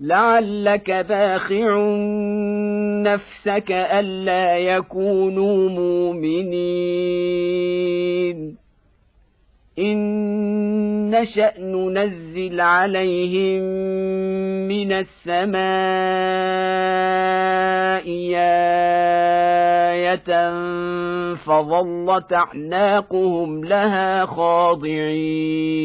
لعلك باخع نفسك الا يكونوا مؤمنين. ان نشا ننزل عليهم من السماء إيه فظلت اعناقهم لها خاضعين.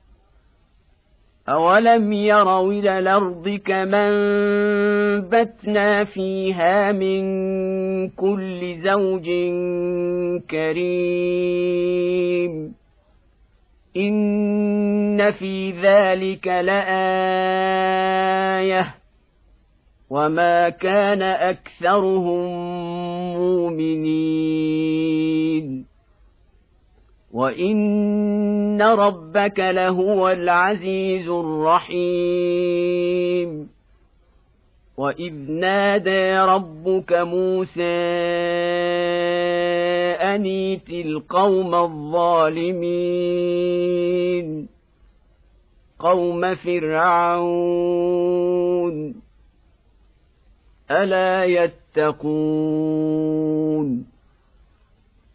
أولم يروا إلى الأرض كما أنبتنا فيها من كل زوج كريم إن في ذلك لآية وما كان أكثرهم مؤمنين وان ربك لهو العزيز الرحيم واذ نادى ربك موسى انيت القوم الظالمين قوم فرعون الا يتقون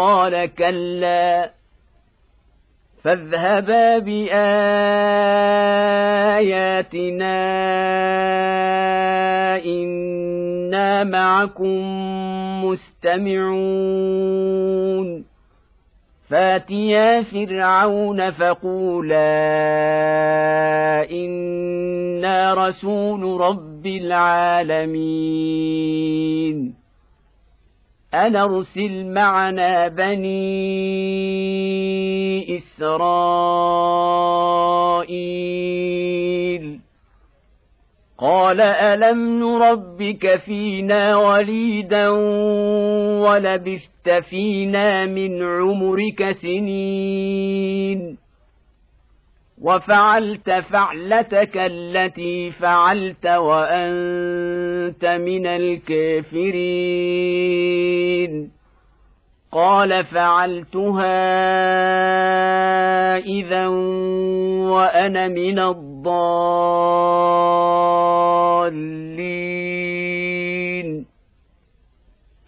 قال كلا فاذهبا بآياتنا إنا معكم مستمعون. فاتيا فرعون فقولا إنا رسول رب العالمين. أن أرسل معنا بني إسرائيل قال ألم نربك فينا وليدا ولبثت فينا من عمرك سنين وفعلت فعلتك التي فعلت وأنت من الكافرين. قال فعلتها إذا وأنا من الضالين.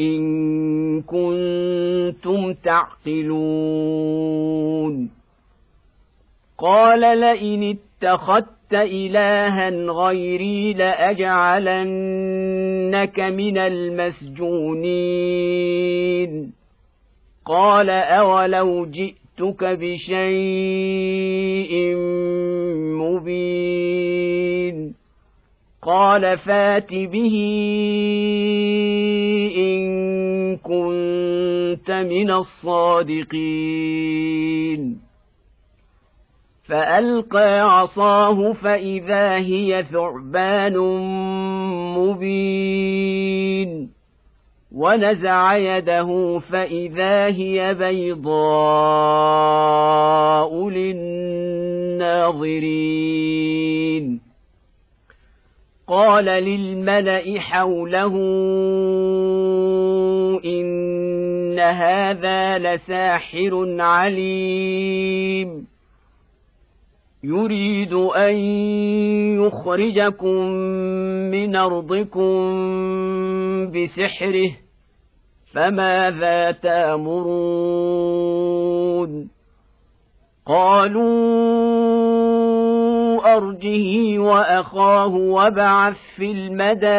إن كنتم تعقلون. قال لئن اتخذت إلها غيري لأجعلنك من المسجونين. قال أولو جئتك بشيء مبين. قال فات به إن كنت من الصادقين. فألقى عصاه فإذا هي ثعبان مبين. ونزع يده فإذا هي بيضاء للناظرين. قال للملأ حوله إن هذا لساحر عليم. يريد أن يخرجكم من أرضكم بسحره فماذا تأمرون؟ قالوا أرجه وأخاه وابعث في المدائن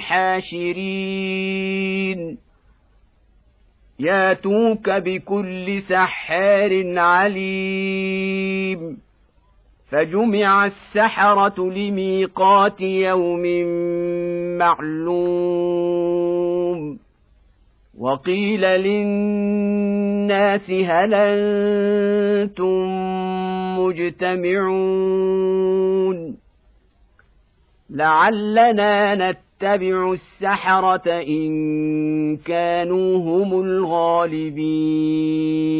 حاشرين. ياتوك بكل سحار عليم. فجمع السحرة لميقات يوم معلوم. وقيل للناس هل أنتم مجتمعون؟ لعلنا نتبع السحرة إن كانوا هم الغالبين.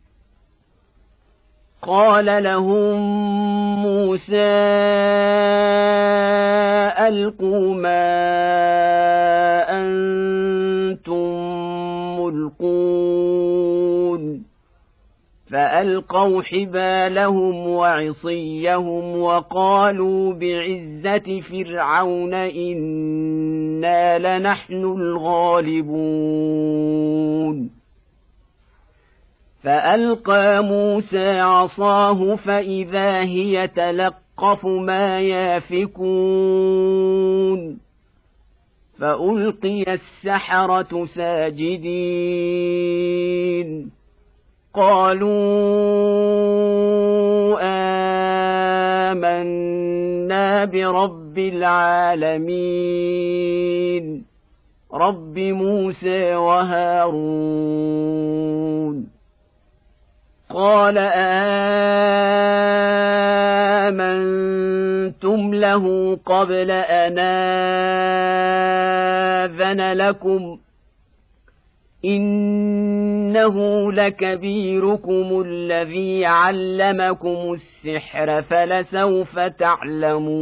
قال لهم موسى ألقوا ما أنتم ملقون. فألقوا حبالهم وعصيهم وقالوا بعزة فرعون إنا لنحن الغالبون. فألقى موسى عصاه فإذا هي تلقف ما يافكون فألقي السحرة ساجدين قالوا آمنا برب العالمين رب موسى وهارون قال آمنتم له قبل أن آذن لكم. إنه لكبيركم الذي علمكم السحر فلسوف تعلمون.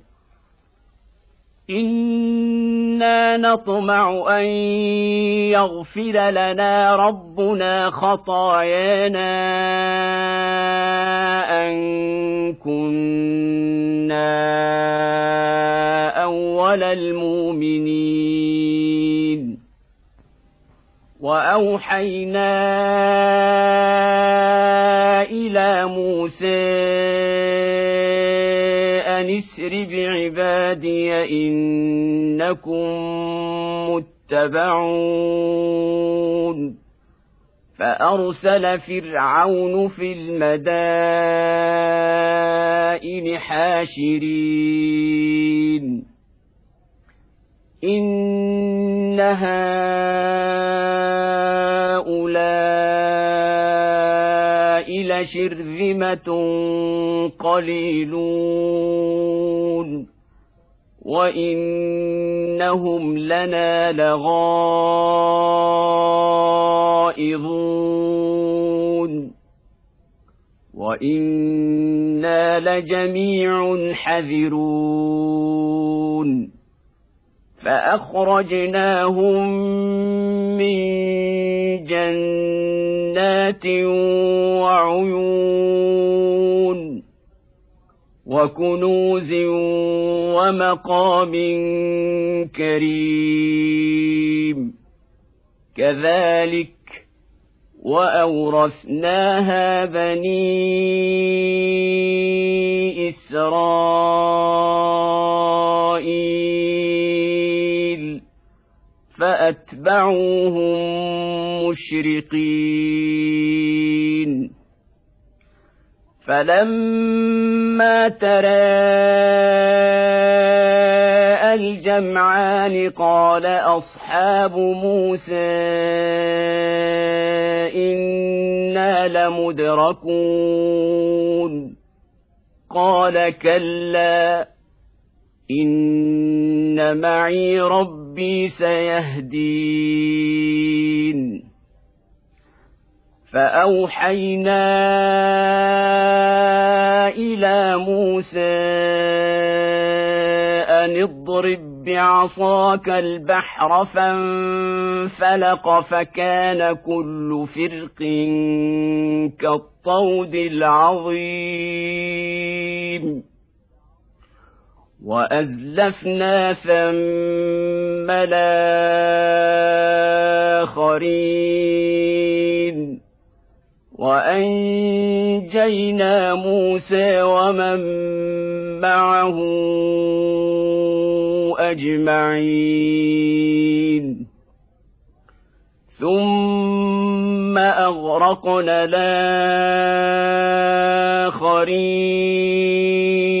إنا نطمع أن يغفر لنا ربنا خطايانا أن كنا أول المؤمنين وأوحينا إلى موسى أن اسر بعبادي إنكم متبعون. فأرسل فرعون في المدائن حاشرين. إن هؤلاء لشرذمة قليلون وإنهم لنا لغائظون وإنا لجميع حذرون فأخرجناهم من جنات وعيون وكنوز ومقام كريم. كذلك وأورثناها بني إسرائيل فأتبعوهم مشرقين. فلما تراءى الجمعان قال أصحاب موسى إنا لمدركون. قال كلا إن معي ربي سيهدين. فأوحينا إلى موسى أن اضرب بعصاك البحر فانفلق فكان كل فرق كالطود العظيم. وأزلفنا ثم الآخرين. وأنجينا موسى ومن معه أجمعين. ثم أغرقنا الآخرين.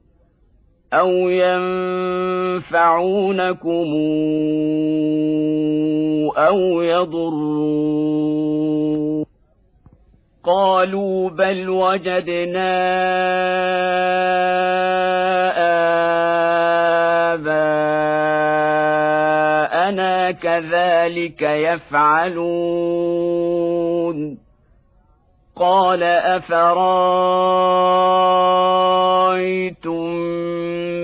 أو ينفعونكم أو يضرون قالوا بل وجدنا آباءنا كذلك يفعلون قال أفرأيتم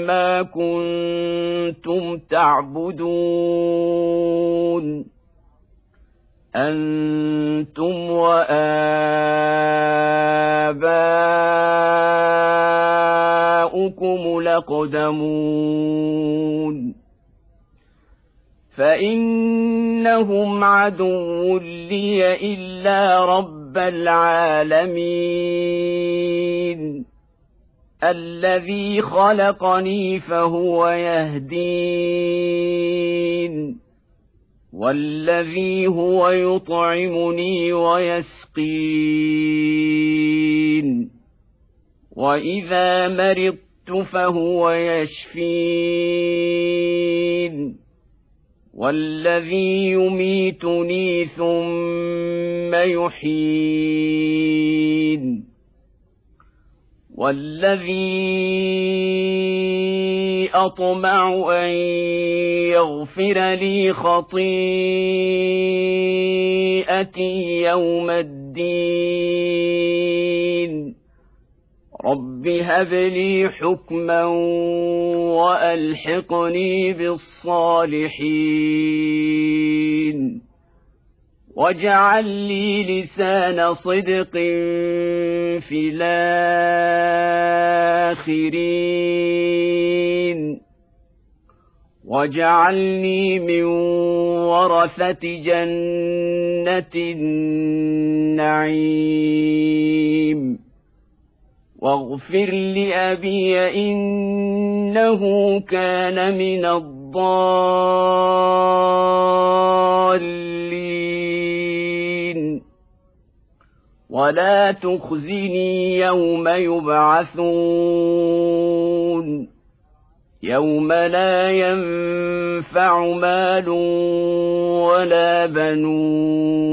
ما كنتم تعبدون؟ أنتم وآباؤكم لقدمون فإن إنهم عدو لي إلا رب العالمين. الذي خلقني فهو يهدين. والذي هو يطعمني ويسقين. وإذا مرضت فهو يشفين. والذي يميتني ثم يحيين. والذي أطمع أن يغفر لي خطيئتي يوم الدين. رب هب لي حكما والحقني بالصالحين واجعل لي لسان صدق في الاخرين واجعلني من ورثه جنه النعيم واغفر لأبي إنه كان من الضالين. ولا تخزني يوم يبعثون. يوم لا ينفع مال ولا بنون.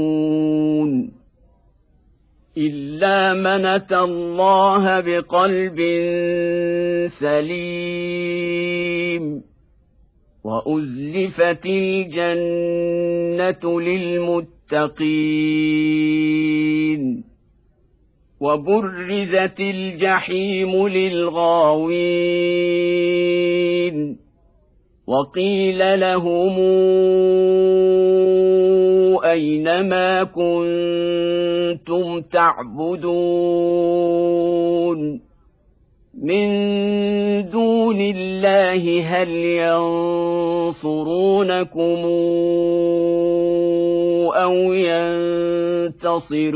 الا من اتى الله بقلب سليم وازلفت الجنه للمتقين وبرزت الجحيم للغاوين وقيل لهم أين ما كنتم تعبدون من دون الله هل ينصرونكم أو ينتصرون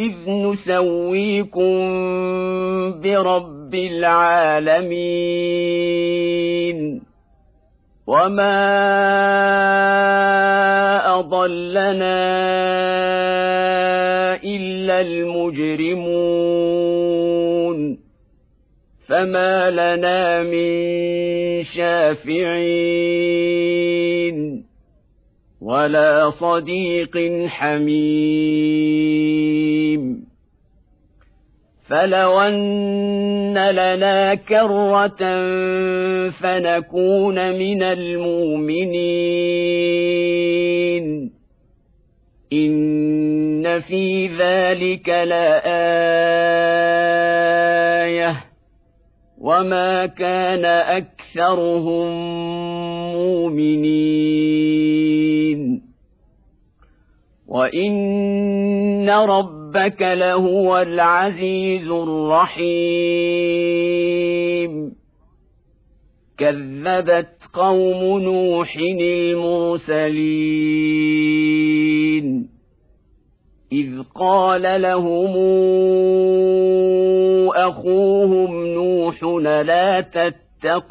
اذ نسويكم برب رب العالمين وما اضلنا الا المجرمون فما لنا من شافعين ولا صديق حميم. فلو أن لنا كرة فنكون من المؤمنين. إن في ذلك لآية. وما كان أكثرهم مؤمنين. وإن ربك لهو العزيز الرحيم. كذبت قوم نوح المرسلين. إذ قال لهم أخوهم نوح لا تتقون.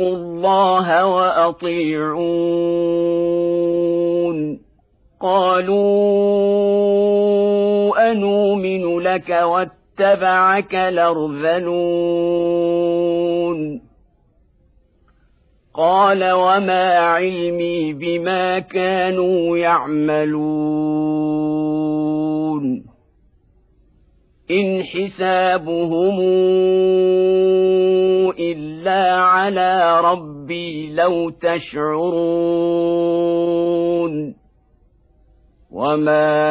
الله وأطيعون. قالوا أنؤمن لك واتبعك الأرذلون. قال وما علمي بما كانوا يعملون. إن حسابهم إلا على ربي لو تشعرون وما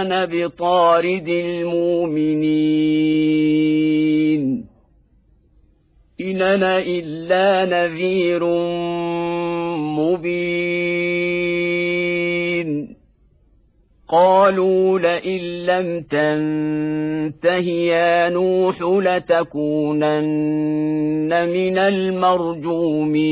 أنا بطارد المؤمنين إن أنا إلا نذير مبين قالوا لئن لم تنته يا نوح لتكونن من المرجومين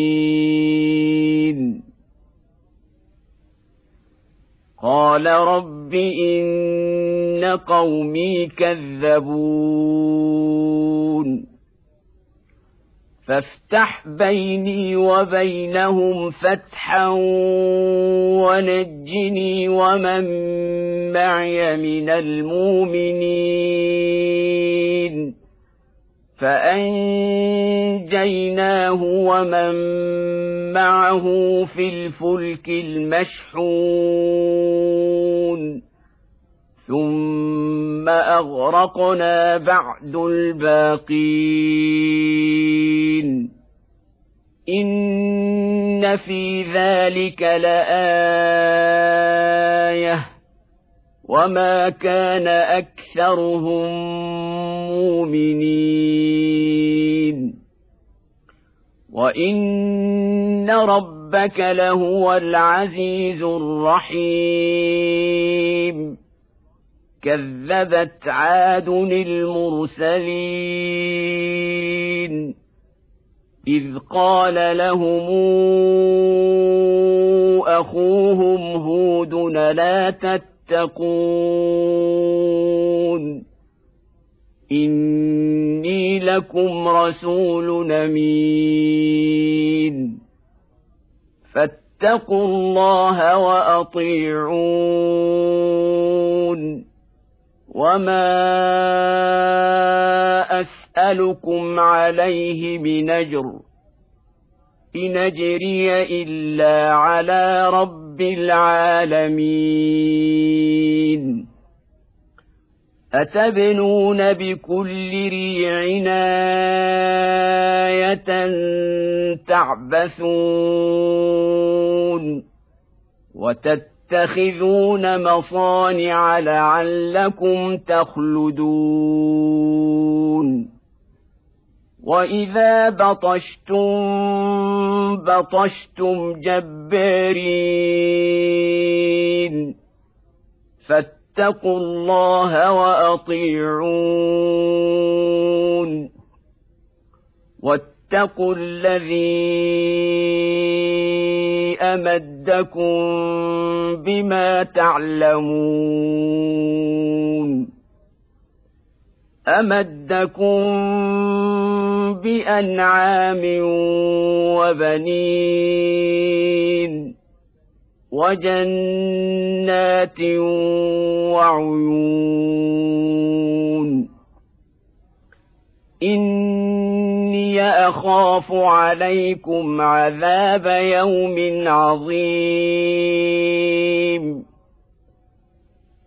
قال رب إن قومي كذبون فافتح بيني وبينهم فتحا ونجني ومن معي من المؤمنين. فأنجيناه ومن معه في الفلك المشحون. ثم اغرقنا بعد الباقين ان في ذلك لايه وما كان اكثرهم مؤمنين وان ربك لهو العزيز الرحيم كذبت عاد المرسلين. إذ قال لهم أخوهم هود لا تتقون. إني لكم رسول أمين. فاتقوا الله وأطيعون. وما اسالكم عليه من اجر ان اجري الا على رب العالمين اتبنون بكل ريع إيه تعبثون وتت تتخذون مصانع لعلكم تخلدون. وإذا بطشتم بطشتم جبارين. فاتقوا الله وأطيعون. واتقوا الذي أمدكم بما تعلمون. أمدكم بأنعام وبنين وجنات وعيون. إني أخاف عليكم عذاب يوم عظيم.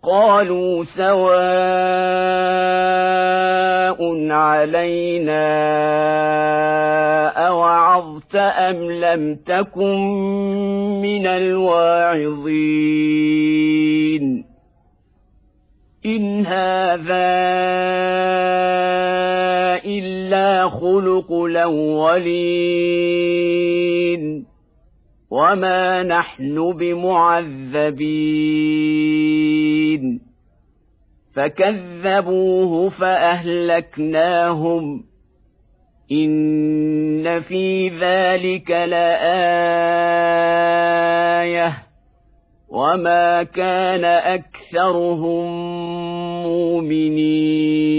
قالوا سواء علينا أوعظت أم لم تكن من الواعظين. ان هذا الا خلق الاولين وما نحن بمعذبين فكذبوه فاهلكناهم ان في ذلك لايه وما كان اكثرهم مؤمنين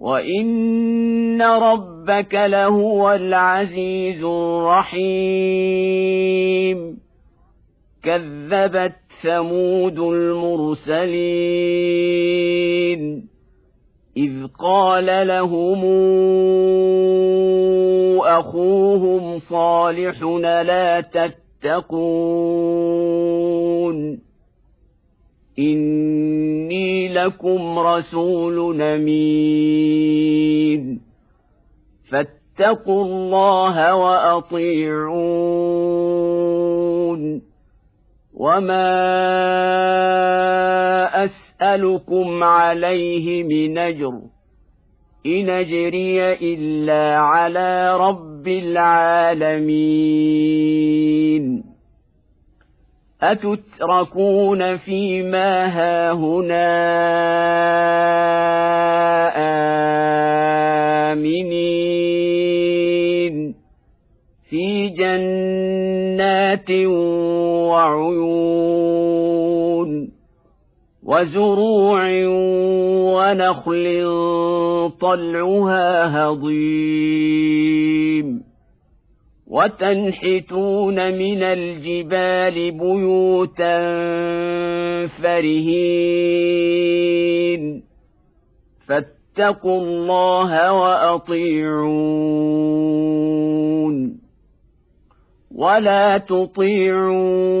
وان ربك لهو العزيز الرحيم كذبت ثمود المرسلين اذ قال لهم اخوهم صالح لا تتقون. إني لكم رسول أمين. فاتقوا الله وأطيعون. وما أسألكم عليه من أجر. ان اجري الا على رب العالمين اتتركون فيما هاهنا امنين في جنات وعيون وزروع ونخل طلعها هضيم. وتنحتون من الجبال بيوتا فرهين. فاتقوا الله وأطيعون. ولا تطيعوا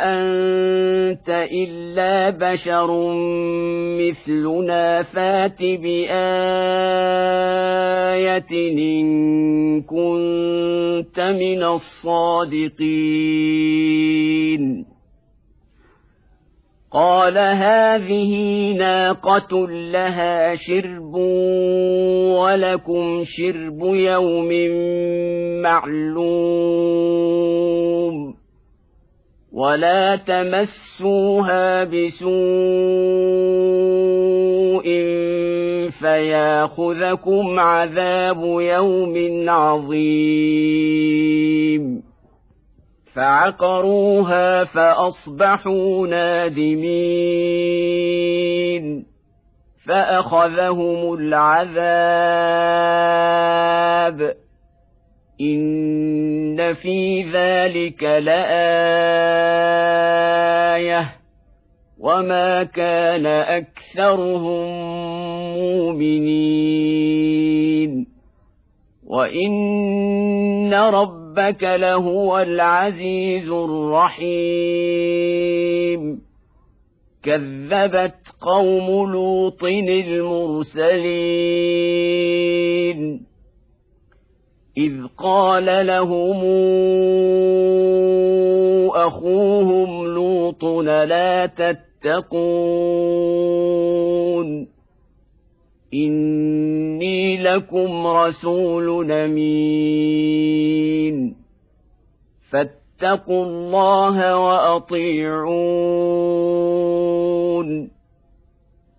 انت الا بشر مثلنا فات بايه ان كنت من الصادقين قال هذه ناقة لها شرب ولكم شرب يوم معلوم ولا تمسوها بسوء فياخذكم عذاب يوم عظيم فعقروها فاصبحوا نادمين فاخذهم العذاب ان في ذلك لايه وما كان اكثرهم مؤمنين وان ربك لهو العزيز الرحيم كذبت قوم لوط المرسلين إذ قال لهم أخوهم لوط لا تتقون إني لكم رسول أمين فاتقوا الله وأطيعون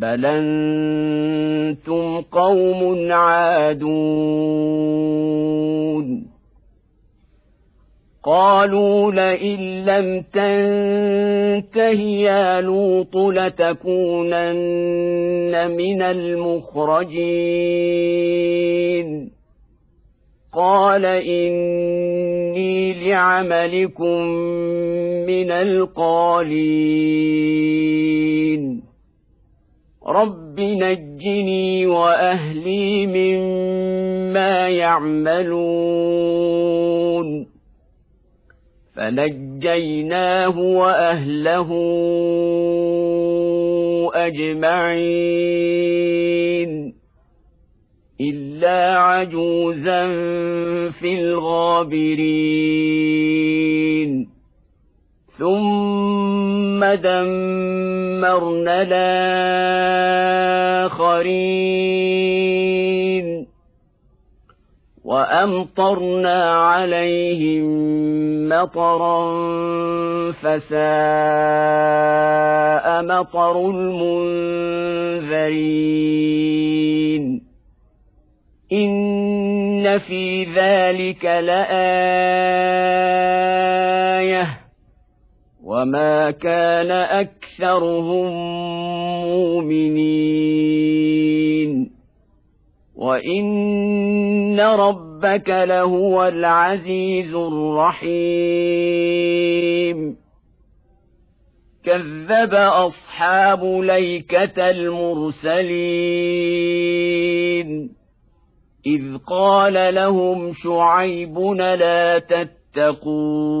بل أنتم قوم عادون قالوا لئن لم تنته يا لوط لتكونن من المخرجين قال إني لعملكم من القالين رب نجني وأهلي مما يعملون فنجيناه وأهله أجمعين إلا عجوزا في الغابرين ثم دمرنا الآخرين وأمطرنا عليهم مطرا فساء مطر المنذرين إن في ذلك لآية وما كان أكثرهم مؤمنين وإن ربك لهو العزيز الرحيم كذب أصحاب ليكة المرسلين إذ قال لهم شعيب لا تتقون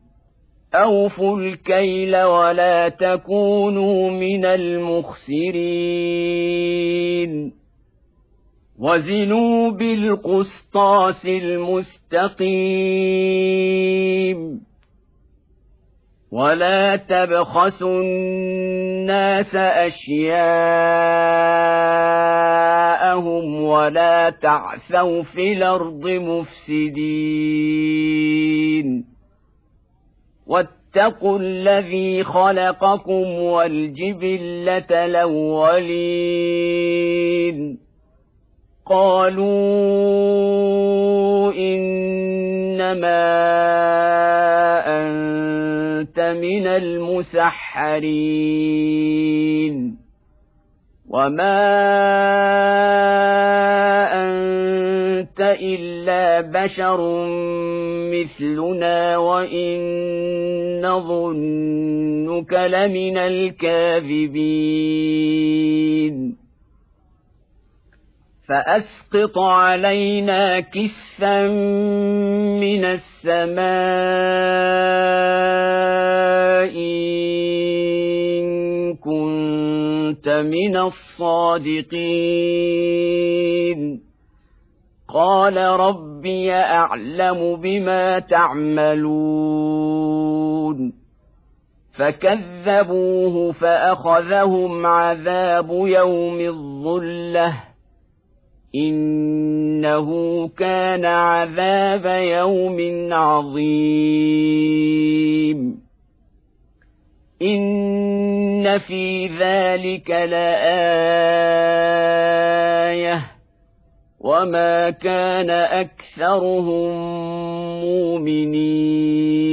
أوفوا الكيل ولا تكونوا من المخسرين وزنوا بالقسطاس المستقيم ولا تبخسوا الناس اشياءهم ولا تعثوا في الأرض مفسدين واتقوا الذي خلقكم والجبلة الأولين. قالوا إنما أنت من المسحرين. وما انت الا بشر مثلنا وان نظنك لمن الكاذبين فاسقط علينا كسفا من السماء ان كنت من الصادقين قال ربي أعلم بما تعملون. فكذبوه فأخذهم عذاب يوم الظلة. إنه كان عذاب يوم عظيم. إن في ذلك لآية. وما كان اكثرهم مؤمنين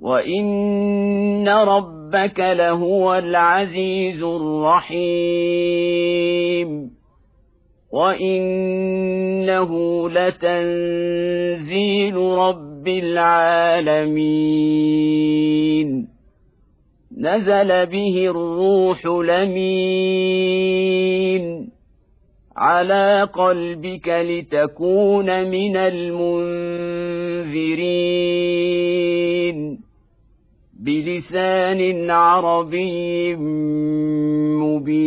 وان ربك لهو العزيز الرحيم وانه لتنزيل رب العالمين نزل به الروح لمين على قلبك لتكون من المنذرين. بلسان عربي مبين.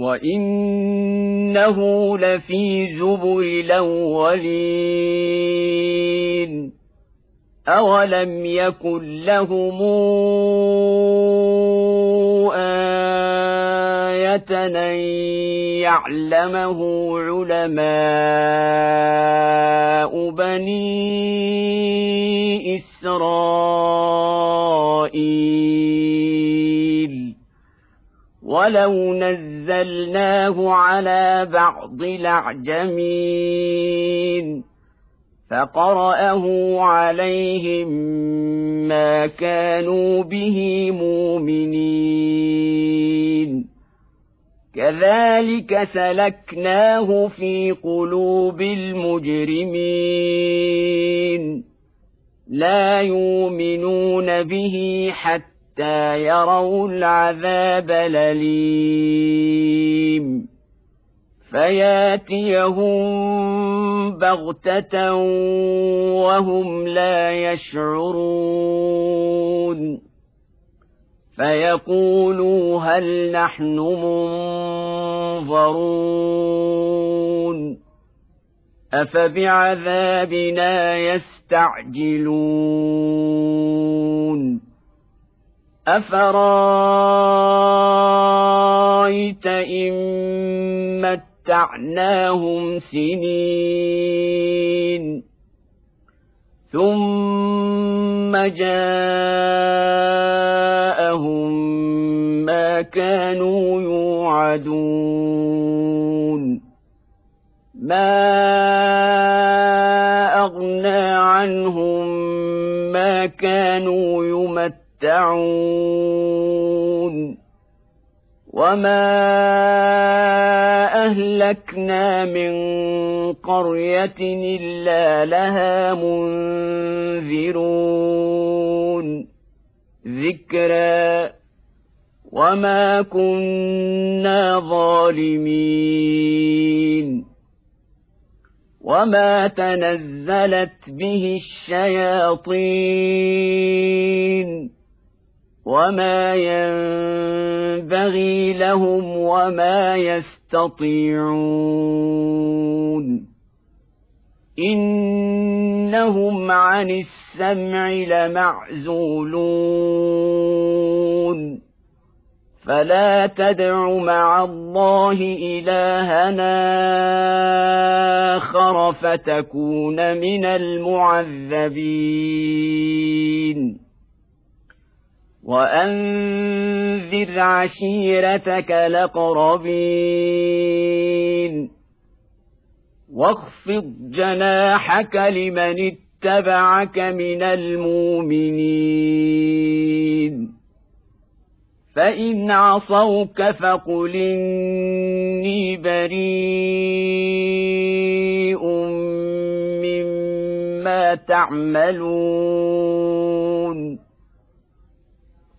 وإنه لفي زبر الأولين. أولم يكن لهم آية أن يعلمه علماء بني إسرائيل ولو نزلناه على بعض الأعجمين فقرأه عليهم ما كانوا به مؤمنين. كذلك سلكناه في قلوب المجرمين. لا يؤمنون به حتى يروا العذاب الأليم. فياتيهم بغته وهم لا يشعرون فيقولوا هل نحن منظرون افبعذابنا يستعجلون افرايت ان مت متعناهم سنين ثم جاءهم ما كانوا يوعدون ما اغنى عنهم ما كانوا يمتعون وما أهلكنا من قرية إلا لها منذرون. ذكرى وما كنا ظالمين. وما تنزلت به الشياطين. وما ينبغي لهم وما يستطيعون انهم عن السمع لمعزولون فلا تدع مع الله الهنا اخر فتكون من المعذبين وأنذر عشيرتك الأقربين. واخفض جناحك لمن اتبعك من المؤمنين. فإن عصوك فقل إني بريء مما تعملون.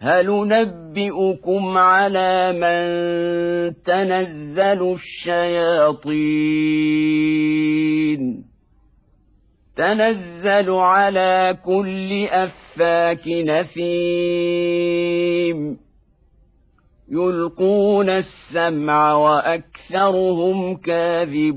هل ننبئكم على من تنزل الشياطين تنزل على كل افاك نثيم يلقون السمع واكثرهم كاذبون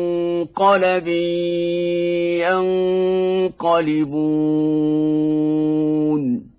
منقلب ينقلبون